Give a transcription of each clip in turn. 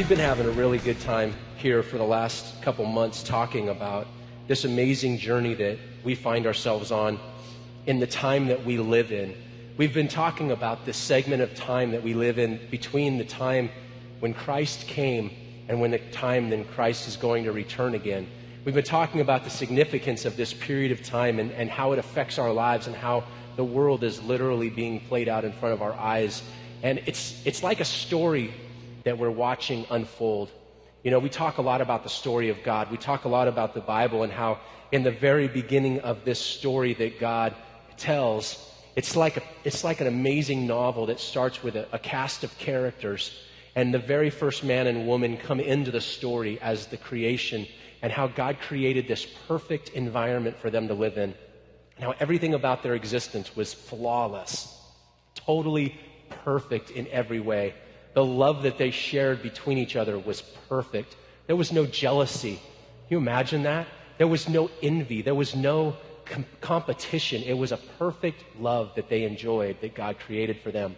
We've been having a really good time here for the last couple months talking about this amazing journey that we find ourselves on in the time that we live in. We've been talking about this segment of time that we live in between the time when Christ came and when the time then Christ is going to return again. We've been talking about the significance of this period of time and, and how it affects our lives and how the world is literally being played out in front of our eyes. And it's, it's like a story that we're watching unfold. You know, we talk a lot about the story of God. We talk a lot about the Bible and how, in the very beginning of this story that God tells, it's like, a, it's like an amazing novel that starts with a, a cast of characters. And the very first man and woman come into the story as the creation and how God created this perfect environment for them to live in. And how everything about their existence was flawless, totally perfect in every way. The love that they shared between each other was perfect. There was no jealousy. Can you imagine that? There was no envy. There was no com- competition. It was a perfect love that they enjoyed, that God created for them.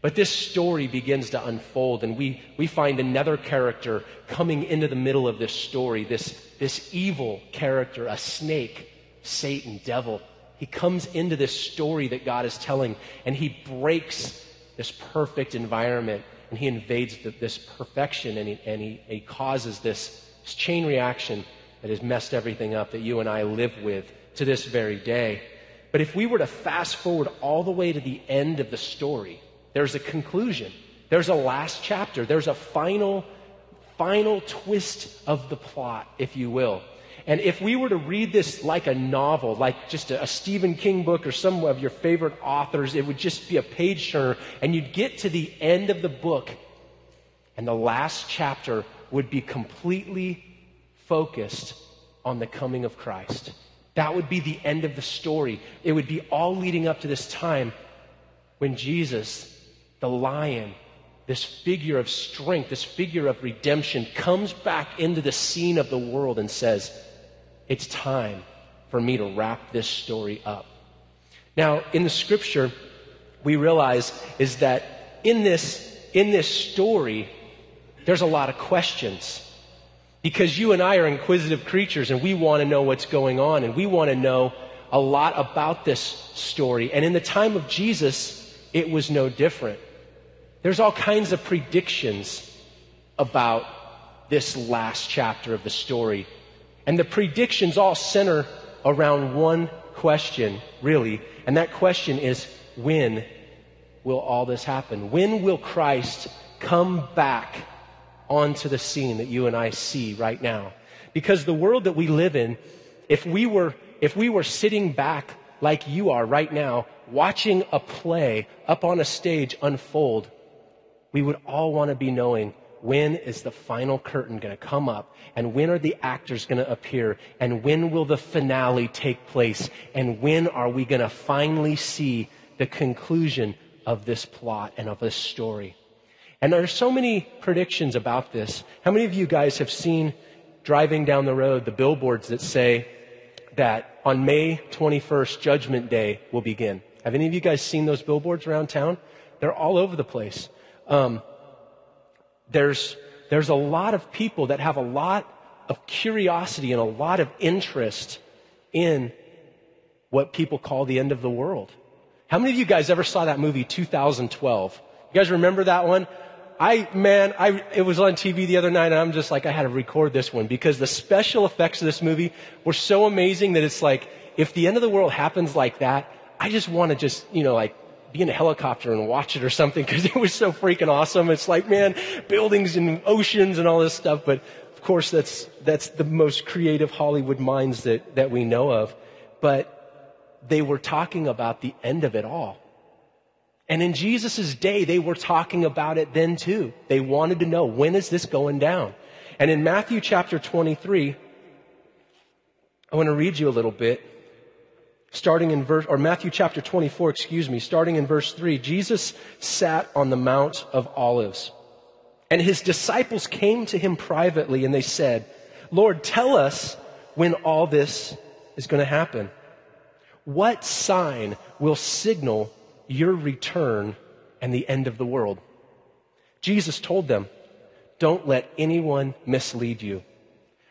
But this story begins to unfold, and we, we find another character coming into the middle of this story this, this evil character, a snake, Satan, devil. He comes into this story that God is telling, and he breaks this perfect environment and he invades the, this perfection and, he, and he, he causes this, this chain reaction that has messed everything up that you and I live with to this very day. But if we were to fast forward all the way to the end of the story, there's a conclusion. There's a last chapter. There's a final, final twist of the plot, if you will. And if we were to read this like a novel, like just a, a, Stephen King book or some of your favorite authors, it would just be a page turner. And you'd get to the end of the book, and the last chapter would be completely focused on the coming of Christ. That would be the end of the story. It would be all leading up to this time when Jesus, the lion, this figure of strength, this figure of redemption, comes back into the scene of the world and says, it's time for me to wrap this story up. Now, in the scripture, we realize is that in this, in this story, there's a lot of questions. Because you and I are inquisitive creatures and we want to know what's going on and we want to know a lot about this story. And in the time of Jesus, it was no different. There's all kinds of predictions about this last chapter of the story and the predictions all center around one question, really. And that question is when will all this happen? When will Christ come back onto the scene that you and I see right now? Because the world that we live in, if we were, if we were sitting back like you are right now, watching a play up on a stage unfold, we would all want to be knowing when is the final curtain going to come up? And when are the actors going to appear? And when will the finale take place? And when are we going to finally see the conclusion of this plot and of this story? And there are so many predictions about this. How many of you guys have seen driving down the road the billboards that say that on May 21st, Judgment Day will begin? Have any of you guys seen those billboards around town? They're all over the place. Um, there's, there's a lot of people that have a lot of curiosity and a lot of interest in what people call the end of the world. How many of you guys ever saw that movie 2012? You guys remember that one? I, man, I, it was on TV the other night and I'm just like, I had to record this one because the special effects of this movie were so amazing that it's like, if the end of the world happens like that, I just want to just, you know, like be in a helicopter and watch it or something because it was so freaking awesome. It's like, man, buildings and oceans and all this stuff. But of course, that's, that's the most creative Hollywood minds that, that we know of. But they were talking about the end of it all. And in Jesus' day, they were talking about it then too. They wanted to know, when is this going down? And in Matthew chapter 23, I want to read you a little bit starting in verse, or Matthew chapter 24, excuse me, starting in verse 3, Jesus sat on the Mount of Olives. And his disciples came to him privately and they said, Lord, tell us when all this is going to happen. What sign will signal your return and the end of the world? Jesus told them, don't let anyone mislead you.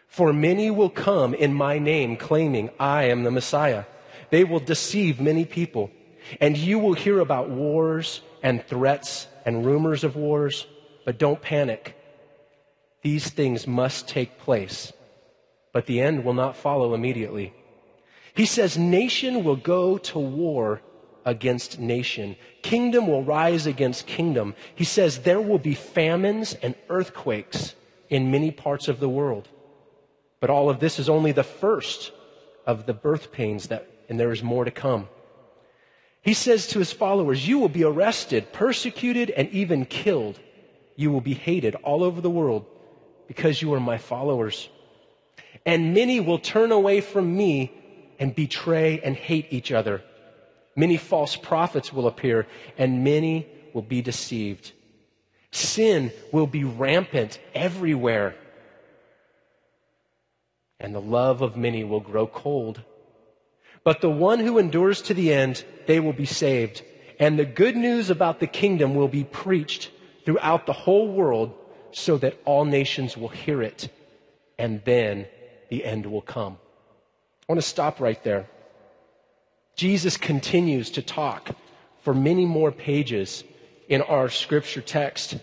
For many will come in my name claiming I am the Messiah. They will deceive many people. And you will hear about wars and threats and rumors of wars, but don't panic. These things must take place, but the end will not follow immediately. He says, Nation will go to war against nation, kingdom will rise against kingdom. He says, There will be famines and earthquakes in many parts of the world. But all of this is only the first of the birth pains that, and there is more to come. He says to his followers, You will be arrested, persecuted, and even killed. You will be hated all over the world because you are my followers. And many will turn away from me and betray and hate each other. Many false prophets will appear, and many will be deceived. Sin will be rampant everywhere, and the love of many will grow cold. But the one who endures to the end, they will be saved. And the good news about the kingdom will be preached throughout the whole world so that all nations will hear it. And then the end will come. I want to stop right there. Jesus continues to talk for many more pages in our scripture text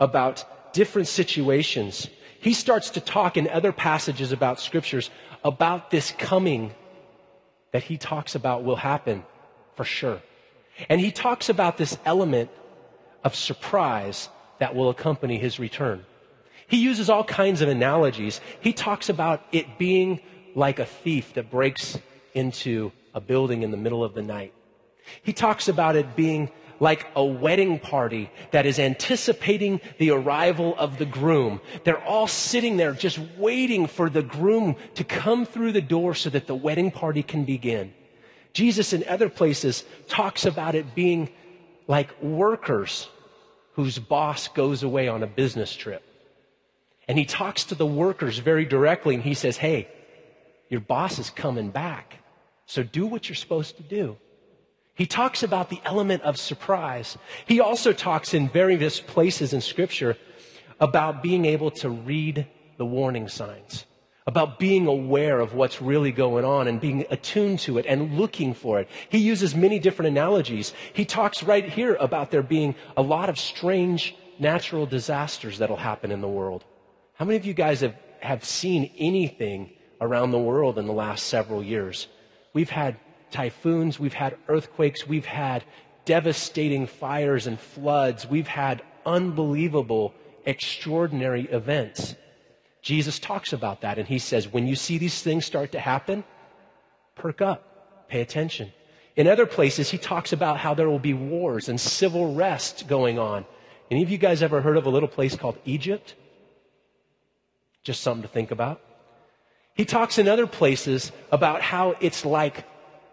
about different situations. He starts to talk in other passages about scriptures about this coming that he talks about will happen for sure. And he talks about this element of surprise that will accompany his return. He uses all kinds of analogies. He talks about it being like a thief that breaks into a building in the middle of the night. He talks about it being like a wedding party that is anticipating the arrival of the groom. They're all sitting there just waiting for the groom to come through the door so that the wedding party can begin. Jesus in other places talks about it being like workers whose boss goes away on a business trip. And he talks to the workers very directly and he says, Hey, your boss is coming back. So do what you're supposed to do. He talks about the element of surprise. He also talks in various places in Scripture about being able to read the warning signs, about being aware of what's really going on and being attuned to it and looking for it. He uses many different analogies. He talks right here about there being a lot of strange natural disasters that'll happen in the world. How many of you guys have, have seen anything around the world in the last several years? We've had typhoons, we've had earthquakes, we've had devastating fires and floods, we've had unbelievable, extraordinary events. Jesus talks about that and he says, when you see these things start to happen, perk up, pay attention. In other places, he talks about how there will be wars and civil rest going on. Any of you guys ever heard of a little place called Egypt? Just something to think about. He talks in other places about how it's like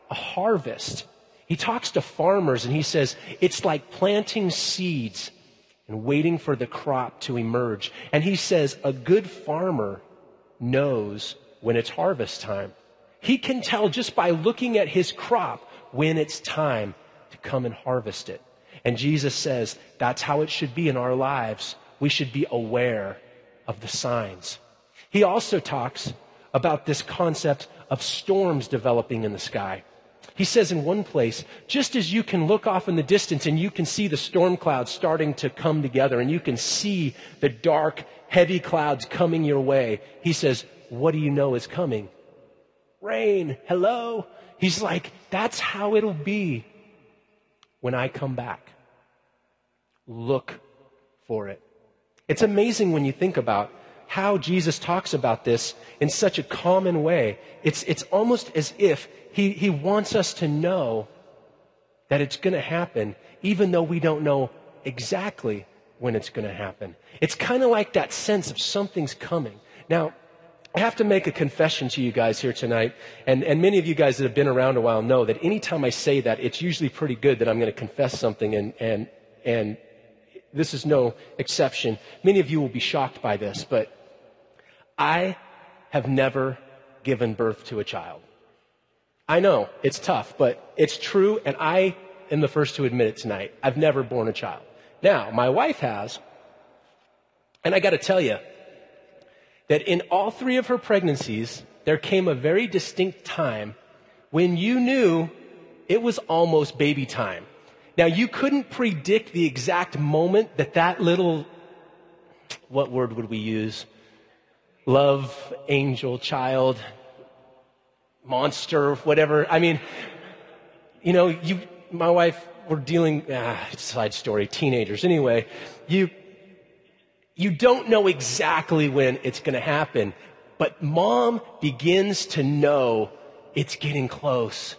a harvest. He talks to farmers and he says it's like planting seeds and waiting for the crop to emerge. And he says a good farmer knows when it's harvest time. He can tell just by looking at his crop when it's time to come and harvest it. And Jesus says that's how it should be in our lives. We should be aware of the signs. He also talks about this concept of storms developing in the sky. He says in one place, just as you can look off in the distance and you can see the storm clouds starting to come together and you can see the dark, heavy clouds coming your way, he says, what do you know is coming? Rain. Hello? He's like, that's how it'll be when I come back. Look for it. It's amazing when you think about how Jesus talks about this in such a common way. It's, it's almost as if he, he wants us to know that it's going to happen, even though we don't know exactly when it's going to happen. It's kind of like that sense of something's coming. Now, I have to make a confession to you guys here tonight, and, and many of you guys that have been around a while know that anytime I say that, it's usually pretty good that I'm going to confess something, and, and, and this is no exception. Many of you will be shocked by this, but I have never given birth to a child. I know it's tough, but it's true, and I am the first to admit it tonight. I've never born a child. Now, my wife has, And I got to tell you that in all three of her pregnancies, there came a very distinct time when you knew it was almost baby time. Now, you couldn't predict the exact moment that that little, what word would we use? Love, angel, child, monster, whatever. I mean, you know, you, my wife, we're dealing, ah, side story, teenagers. Anyway, you, you don't know exactly when it's going to happen, but mom begins to know it's getting close.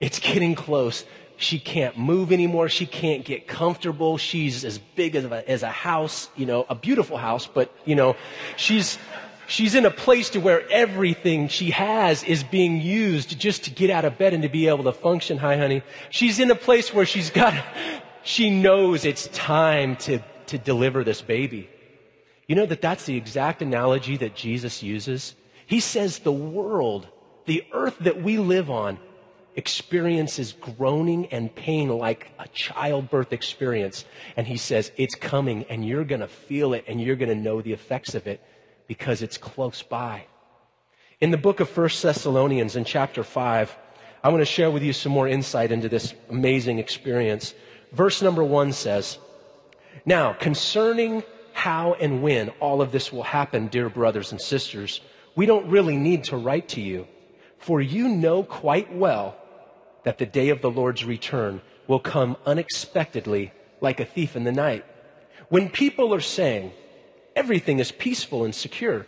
It's getting close. She can't move anymore. She can't get comfortable. She's as big as a, as a house, you know, a beautiful house, but, you know, she's, she's in a place to where everything she has is being used just to get out of bed and to be able to function. Hi, honey. She's in a place where she's got, she knows it's time to, to deliver this baby. You know that that's the exact analogy that Jesus uses? He says the world, the earth that we live on, experiences groaning and pain like a childbirth experience. And he says, it's coming and you're going to feel it and you're going to know the effects of it because it's close by. In the book of First Thessalonians in chapter 5, I want to share with you some more insight into this amazing experience. Verse number one says, Now, concerning how and when all of this will happen, dear brothers and sisters, we don't really need to write to you, for you know quite well that the day of the Lord's return will come unexpectedly like a thief in the night. When people are saying everything is peaceful and secure,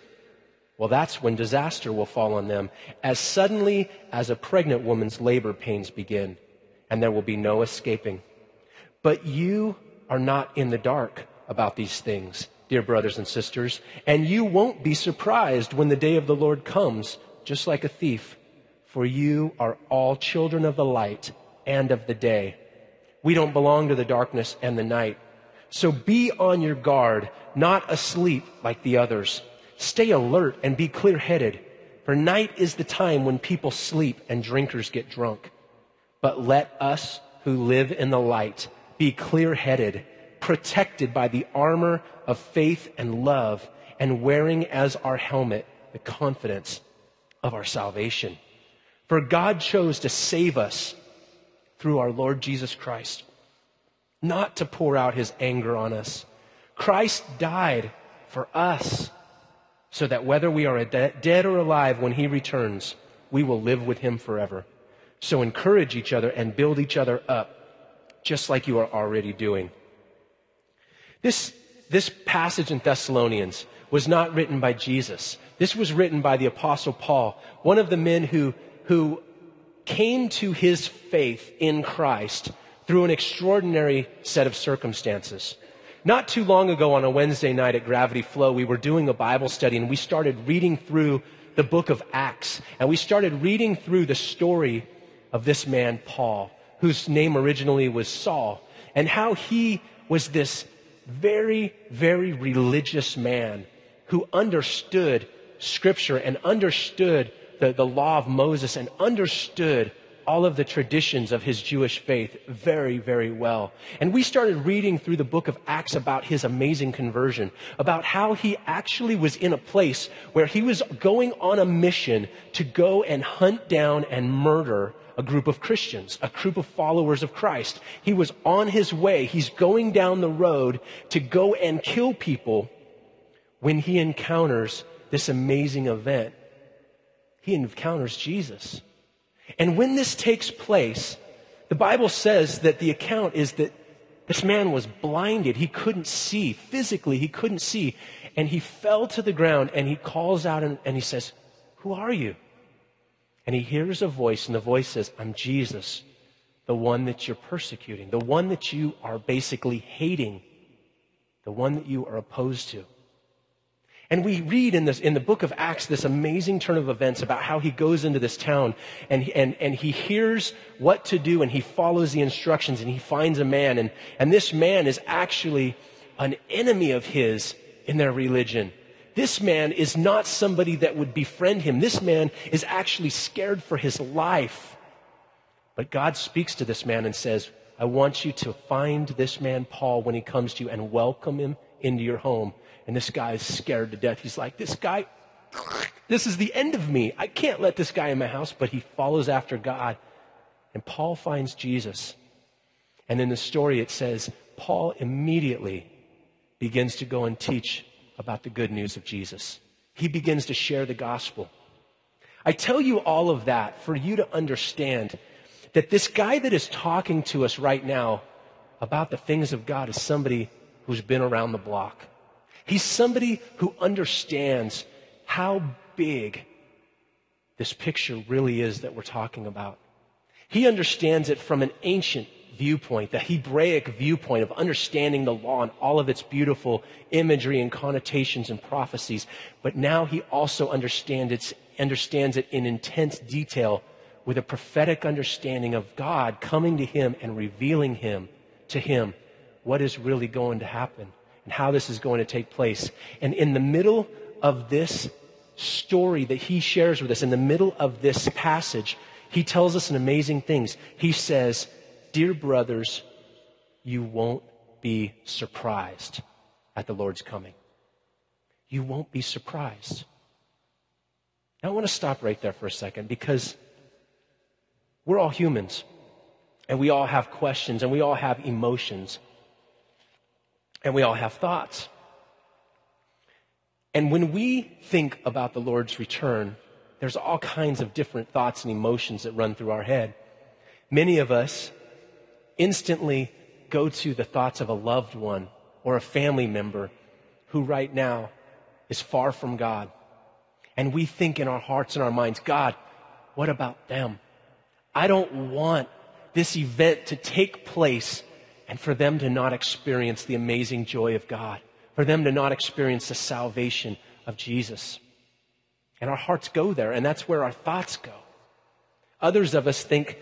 well, that's when disaster will fall on them as suddenly as a pregnant woman's labor pains begin, and there will be no escaping. But you are not in the dark about these things, dear brothers and sisters, and you won't be surprised when the day of the Lord comes, just like a thief for you are all children of the light and of the day. We don't belong to the darkness and the night. So be on your guard, not asleep like the others. Stay alert and be clear headed, for night is the time when people sleep and drinkers get drunk. But let us who live in the light be clear headed, protected by the armor of faith and love, and wearing as our helmet the confidence of our salvation. For God chose to save us through our Lord Jesus Christ, not to pour out his anger on us. Christ died for us so that whether we are de- dead or alive when he returns, we will live with him forever. So encourage each other and build each other up, just like you are already doing. This, this passage in Thessalonians was not written by Jesus. This was written by the apostle Paul, one of the men who who came to his faith in Christ through an extraordinary set of circumstances. Not too long ago on a Wednesday night at Gravity Flow, we were doing a Bible study and we started reading through the book of Acts. And we started reading through the story of this man, Paul, whose name originally was Saul, and how he was this very, very religious man who understood scripture and understood the, the law of Moses and understood all of the traditions of his Jewish faith very, very well. And we started reading through the book of Acts about his amazing conversion, about how he actually was in a place where he was going on a mission to go and hunt down and murder a group of Christians, a group of followers of Christ. He was on his way. He's going down the road to go and kill people when he encounters this amazing event he encounters Jesus. And when this takes place, the Bible says that the account is that this man was blinded. He couldn't see. Physically, he couldn't see. And he fell to the ground and he calls out and, and he says, Who are you? And he hears a voice, and the voice says, I'm Jesus, the one that you're persecuting, the one that you are basically hating, the one that you are opposed to. And we read in, this, in the book of Acts this amazing turn of events about how he goes into this town and, and, and he hears what to do and he follows the instructions and he finds a man. And, and this man is actually an enemy of his in their religion. This man is not somebody that would befriend him. This man is actually scared for his life. But God speaks to this man and says, I want you to find this man, Paul, when he comes to you and welcome him into your home. And this guy is scared to death. He's like, this guy, this is the end of me. I can't let this guy in my house, but he follows after God. And Paul finds Jesus. And in the story, it says, Paul immediately begins to go and teach about the good news of Jesus. He begins to share the gospel. I tell you all of that for you to understand that this guy that is talking to us right now about the things of God is somebody who's been around the block. He's somebody who understands how big this picture really is that we're talking about. He understands it from an ancient viewpoint, the Hebraic viewpoint of understanding the law and all of its beautiful imagery and connotations and prophecies. But now he also understands it, understands it in intense detail with a prophetic understanding of God coming to him and revealing him to him what is really going to happen and how this is going to take place. And in the middle of this story that he shares with us, in the middle of this passage, he tells us an amazing things. He says, Dear brothers, you won't be surprised at the Lord's coming. You won't be surprised. Now, I want to stop right there for a second because we're all humans and we all have questions and we all have emotions and we all have thoughts. And when we think about the Lord's return, there's all kinds of different thoughts and emotions that run through our head. Many of us instantly go to the thoughts of a loved one or a family member who right now is far from God. And we think in our hearts and our minds, God, what about them? I don't want this event to take place and for them to not experience the amazing joy of God, for them to not experience the salvation of Jesus. And our hearts go there, and that's where our thoughts go. Others of us think,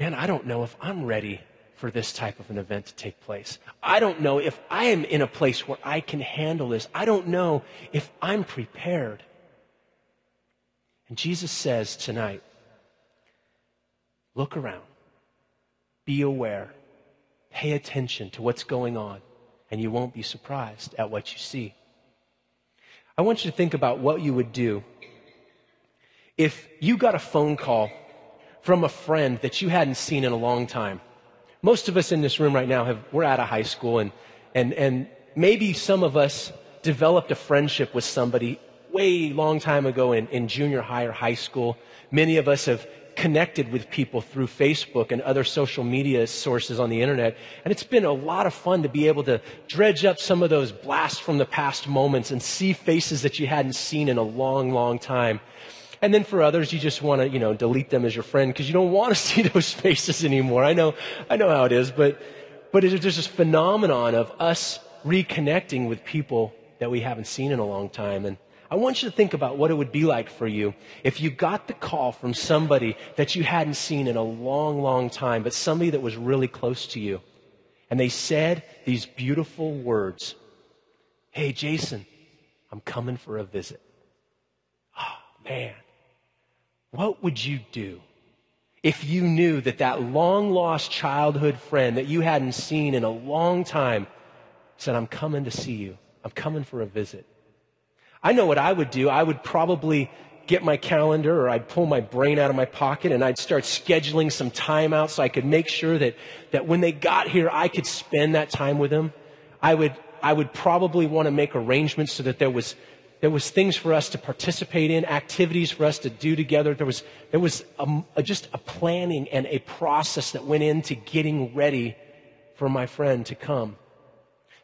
man, I don't know if I'm ready for this type of an event to take place. I don't know if I am in a place where I can handle this. I don't know if I'm prepared. And Jesus says tonight, look around, be aware, pay attention to what's going on, and you won't be surprised at what you see. I want you to think about what you would do if you got a phone call from a friend that you hadn't seen in a long time. Most of us in this room right now have, we're out of high school and, and, and maybe some of us developed a friendship with somebody way long time ago in, in junior high or high school. Many of us have connected with people through Facebook and other social media sources on the internet. And it's been a lot of fun to be able to dredge up some of those blasts from the past moments and see faces that you hadn't seen in a long, long time. And then for others, you just want to, you know, delete them as your friend because you don't want to see those faces anymore. I know, I know how it is, but, but there's this phenomenon of us reconnecting with people that we haven't seen in a long time. And I want you to think about what it would be like for you if you got the call from somebody that you hadn't seen in a long, long time, but somebody that was really close to you. And they said these beautiful words Hey, Jason, I'm coming for a visit. Oh, man. What would you do if you knew that that long lost childhood friend that you hadn't seen in a long time said, I'm coming to see you. I'm coming for a visit. I know what I would do. I would probably get my calendar or I'd pull my brain out of my pocket and I'd start scheduling some time out so I could make sure that, that when they got here, I could spend that time with them. I would, I would probably want to make arrangements so that there was there was things for us to participate in, activities for us to do together. There was, there was a, a, just a planning and a process that went into getting ready for my friend to come.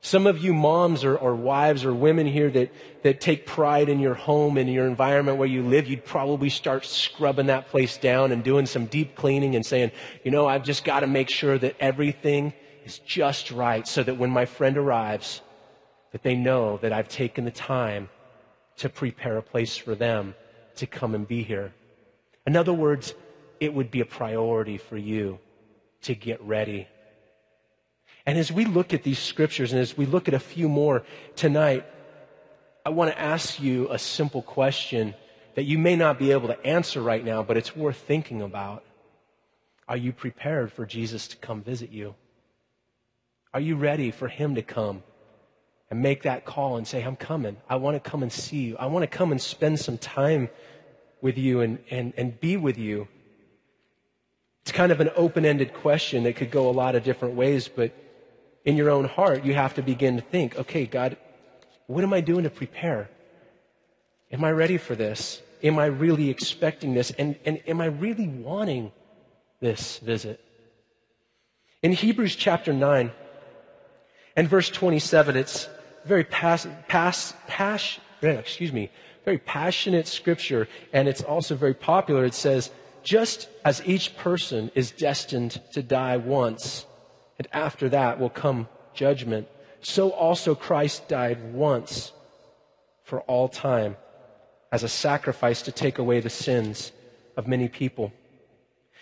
Some of you moms or, or, wives or women here that, that take pride in your home and your environment where you live, you'd probably start scrubbing that place down and doing some deep cleaning and saying, you know, I've just got to make sure that everything is just right so that when my friend arrives, that they know that I've taken the time to prepare a place for them to come and be here. In other words, it would be a priority for you to get ready. And as we look at these scriptures and as we look at a few more tonight, I want to ask you a simple question that you may not be able to answer right now, but it's worth thinking about. Are you prepared for Jesus to come visit you? Are you ready for him to come and make that call and say, I'm coming. I want to come and see you. I want to come and spend some time with you and, and, and be with you. It's kind of an open ended question that could go a lot of different ways, but in your own heart, you have to begin to think, okay, God, what am I doing to prepare? Am I ready for this? Am I really expecting this? And, and am I really wanting this visit? In Hebrews chapter 9 and verse 27, it's very pass, pass, pass, excuse me, very passionate scripture, and it's also very popular. It says, just as each person is destined to die once, and after that will come judgment, so also Christ died once for all time as a sacrifice to take away the sins of many people.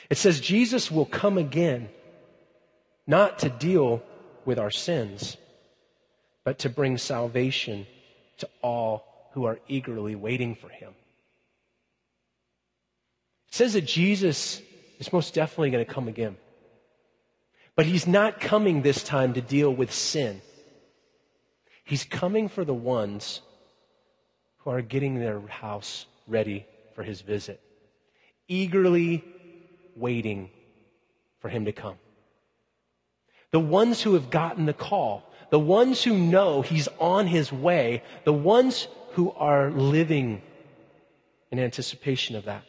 It says Jesus will come again not to deal with our sins, but to bring salvation to all who are eagerly waiting for him. It says that Jesus is most definitely going to come again. But he's not coming this time to deal with sin. He's coming for the ones who are getting their house ready for his visit, eagerly waiting for him to come. The ones who have gotten the call, the ones who know he's on his way, the ones who are living in anticipation of that.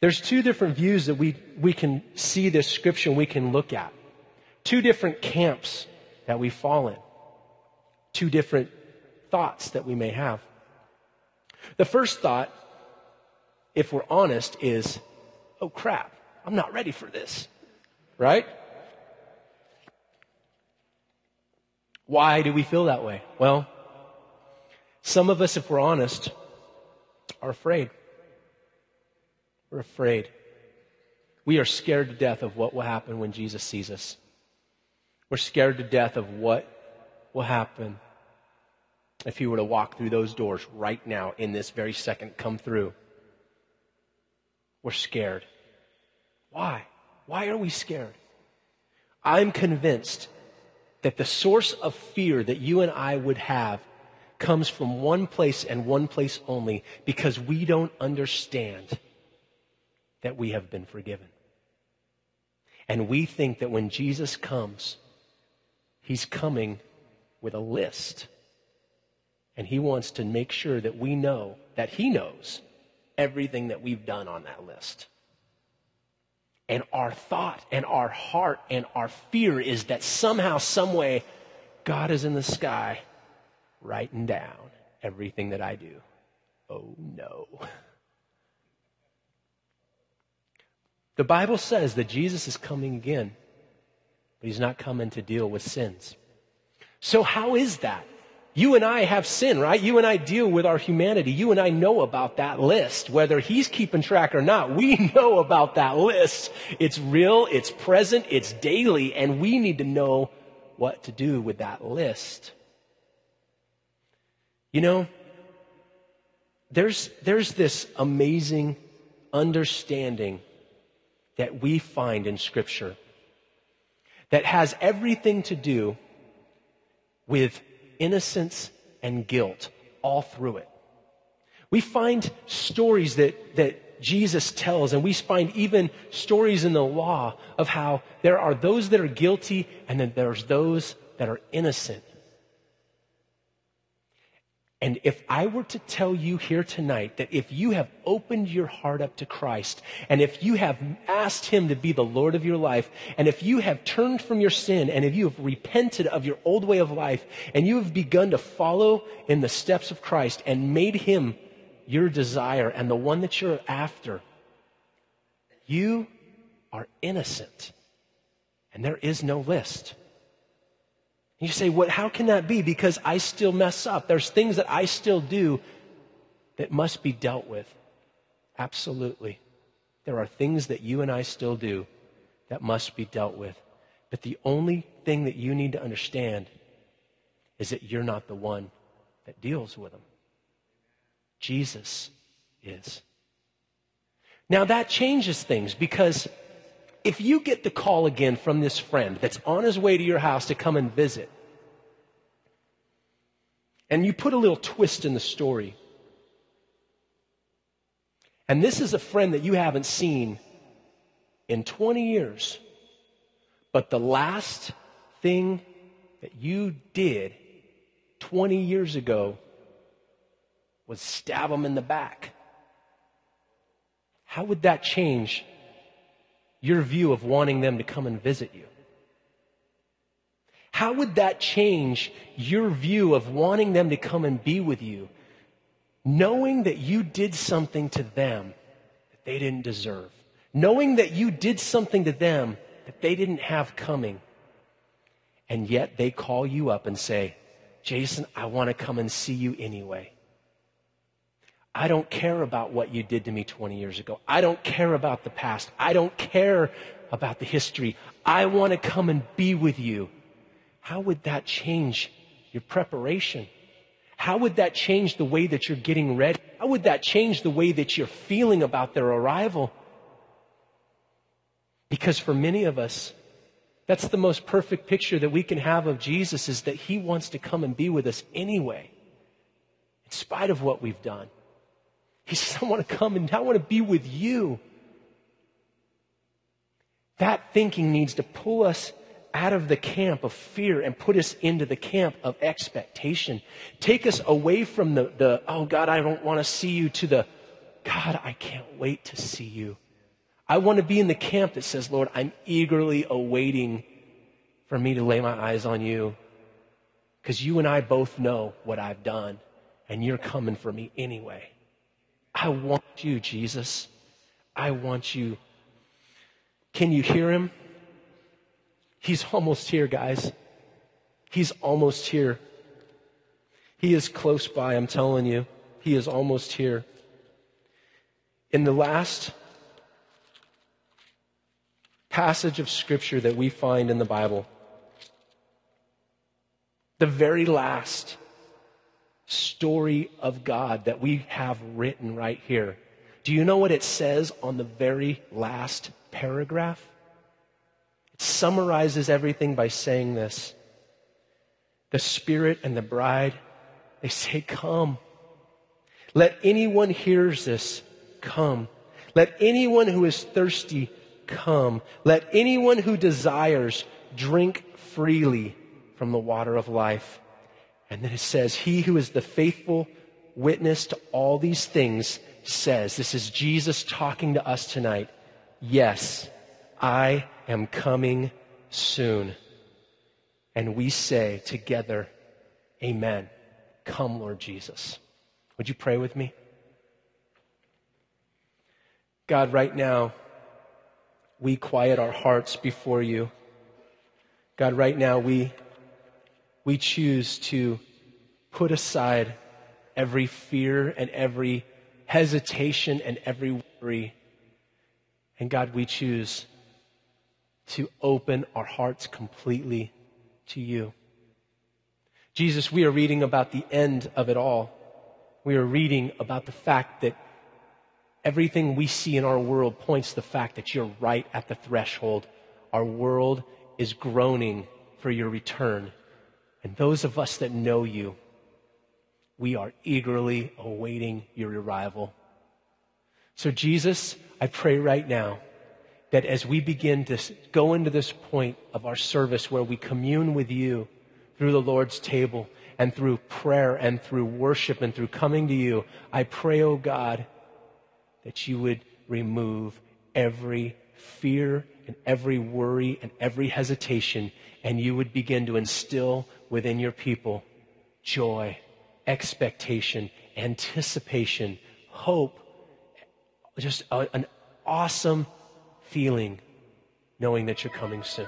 There's two different views that we, we can see this scripture and we can look at. Two different camps that we fall in. Two different thoughts that we may have. The first thought, if we're honest, is, oh crap, I'm not ready for this. Right? Why do we feel that way? Well, some of us, if we're honest, are afraid. We're afraid. We are scared to death of what will happen when Jesus sees us. We're scared to death of what will happen if he were to walk through those doors right now, in this very second, come through. We're scared. Why? Why are we scared? I'm convinced that the source of fear that you and I would have comes from one place and one place only because we don't understand that we have been forgiven. And we think that when Jesus comes, he's coming with a list. And he wants to make sure that we know that he knows everything that we've done on that list. And our thought and our heart and our fear is that somehow, someway, God is in the sky writing down everything that I do. Oh no. The Bible says that Jesus is coming again, but he's not coming to deal with sins. So, how is that? You and I have sin, right? You and I deal with our humanity. You and I know about that list. Whether he's keeping track or not, we know about that list. It's real, it's present, it's daily, and we need to know what to do with that list. You know, there's, there's this amazing understanding that we find in Scripture that has everything to do with innocence and guilt all through it. We find stories that, that Jesus tells, and we find even stories in the law of how there are those that are guilty and then there's those that are innocent. And if I were to tell you here tonight that if you have opened your heart up to Christ, and if you have asked Him to be the Lord of your life, and if you have turned from your sin, and if you have repented of your old way of life, and you have begun to follow in the steps of Christ and made Him your desire and the one that you're after, you are innocent. And there is no list. You say, what, how can that be? Because I still mess up. There's things that I still do that must be dealt with. Absolutely. There are things that you and I still do that must be dealt with. But the only thing that you need to understand is that you're not the one that deals with them. Jesus is. Now that changes things because if you get the call again from this friend that's on his way to your house to come and visit, and you put a little twist in the story. And this is a friend that you haven't seen in 20 years. But the last thing that you did 20 years ago was stab him in the back. How would that change your view of wanting them to come and visit you? How would that change your view of wanting them to come and be with you, knowing that you did something to them that they didn't deserve? Knowing that you did something to them that they didn't have coming. And yet they call you up and say, Jason, I want to come and see you anyway. I don't care about what you did to me 20 years ago. I don't care about the past. I don't care about the history. I want to come and be with you. How would that change your preparation? How would that change the way that you're getting ready? How would that change the way that you're feeling about their arrival? Because for many of us, that's the most perfect picture that we can have of Jesus is that he wants to come and be with us anyway, in spite of what we've done. He says, I want to come and I want to be with you. That thinking needs to pull us out of the camp of fear and put us into the camp of expectation. Take us away from the, the oh God, I don't want to see you to the, God, I can't wait to see you. I want to be in the camp that says, Lord, I'm eagerly awaiting for me to lay my eyes on you because you and I both know what I've done and you're coming for me anyway. I want you, Jesus. I want you. Can you hear him? He's almost here, guys. He's almost here. He is close by, I'm telling you. He is almost here. In the last passage of scripture that we find in the Bible. The very last story of God that we have written right here. Do you know what it says on the very last paragraph? It summarizes everything by saying this The Spirit and the bride, they say, Come. Let anyone hears this come. Let anyone who is thirsty come. Let anyone who desires drink freely from the water of life. And then it says, He who is the faithful witness to all these things says, This is Jesus talking to us tonight. Yes, I am coming soon. And we say together, Amen. Come, Lord Jesus. Would you pray with me? God, right now, we quiet our hearts before you. God, right now we, we choose to put aside every fear and every hesitation and every worry. And God, we choose to open our hearts completely to you. Jesus, we are reading about the end of it all. We are reading about the fact that Everything we see in our world points to the fact that you're right at the threshold. Our world is groaning for your return. And those of us that know you, we are eagerly awaiting your arrival. So, Jesus, I pray right now that as we begin to go into this point of our service where we commune with you through the Lord's table and through prayer and through worship and through coming to you, I pray, oh God, that you would remove every fear and every worry and every hesitation, and you would begin to instill within your people joy, expectation, anticipation, hope, just a, an awesome feeling knowing that you're coming soon.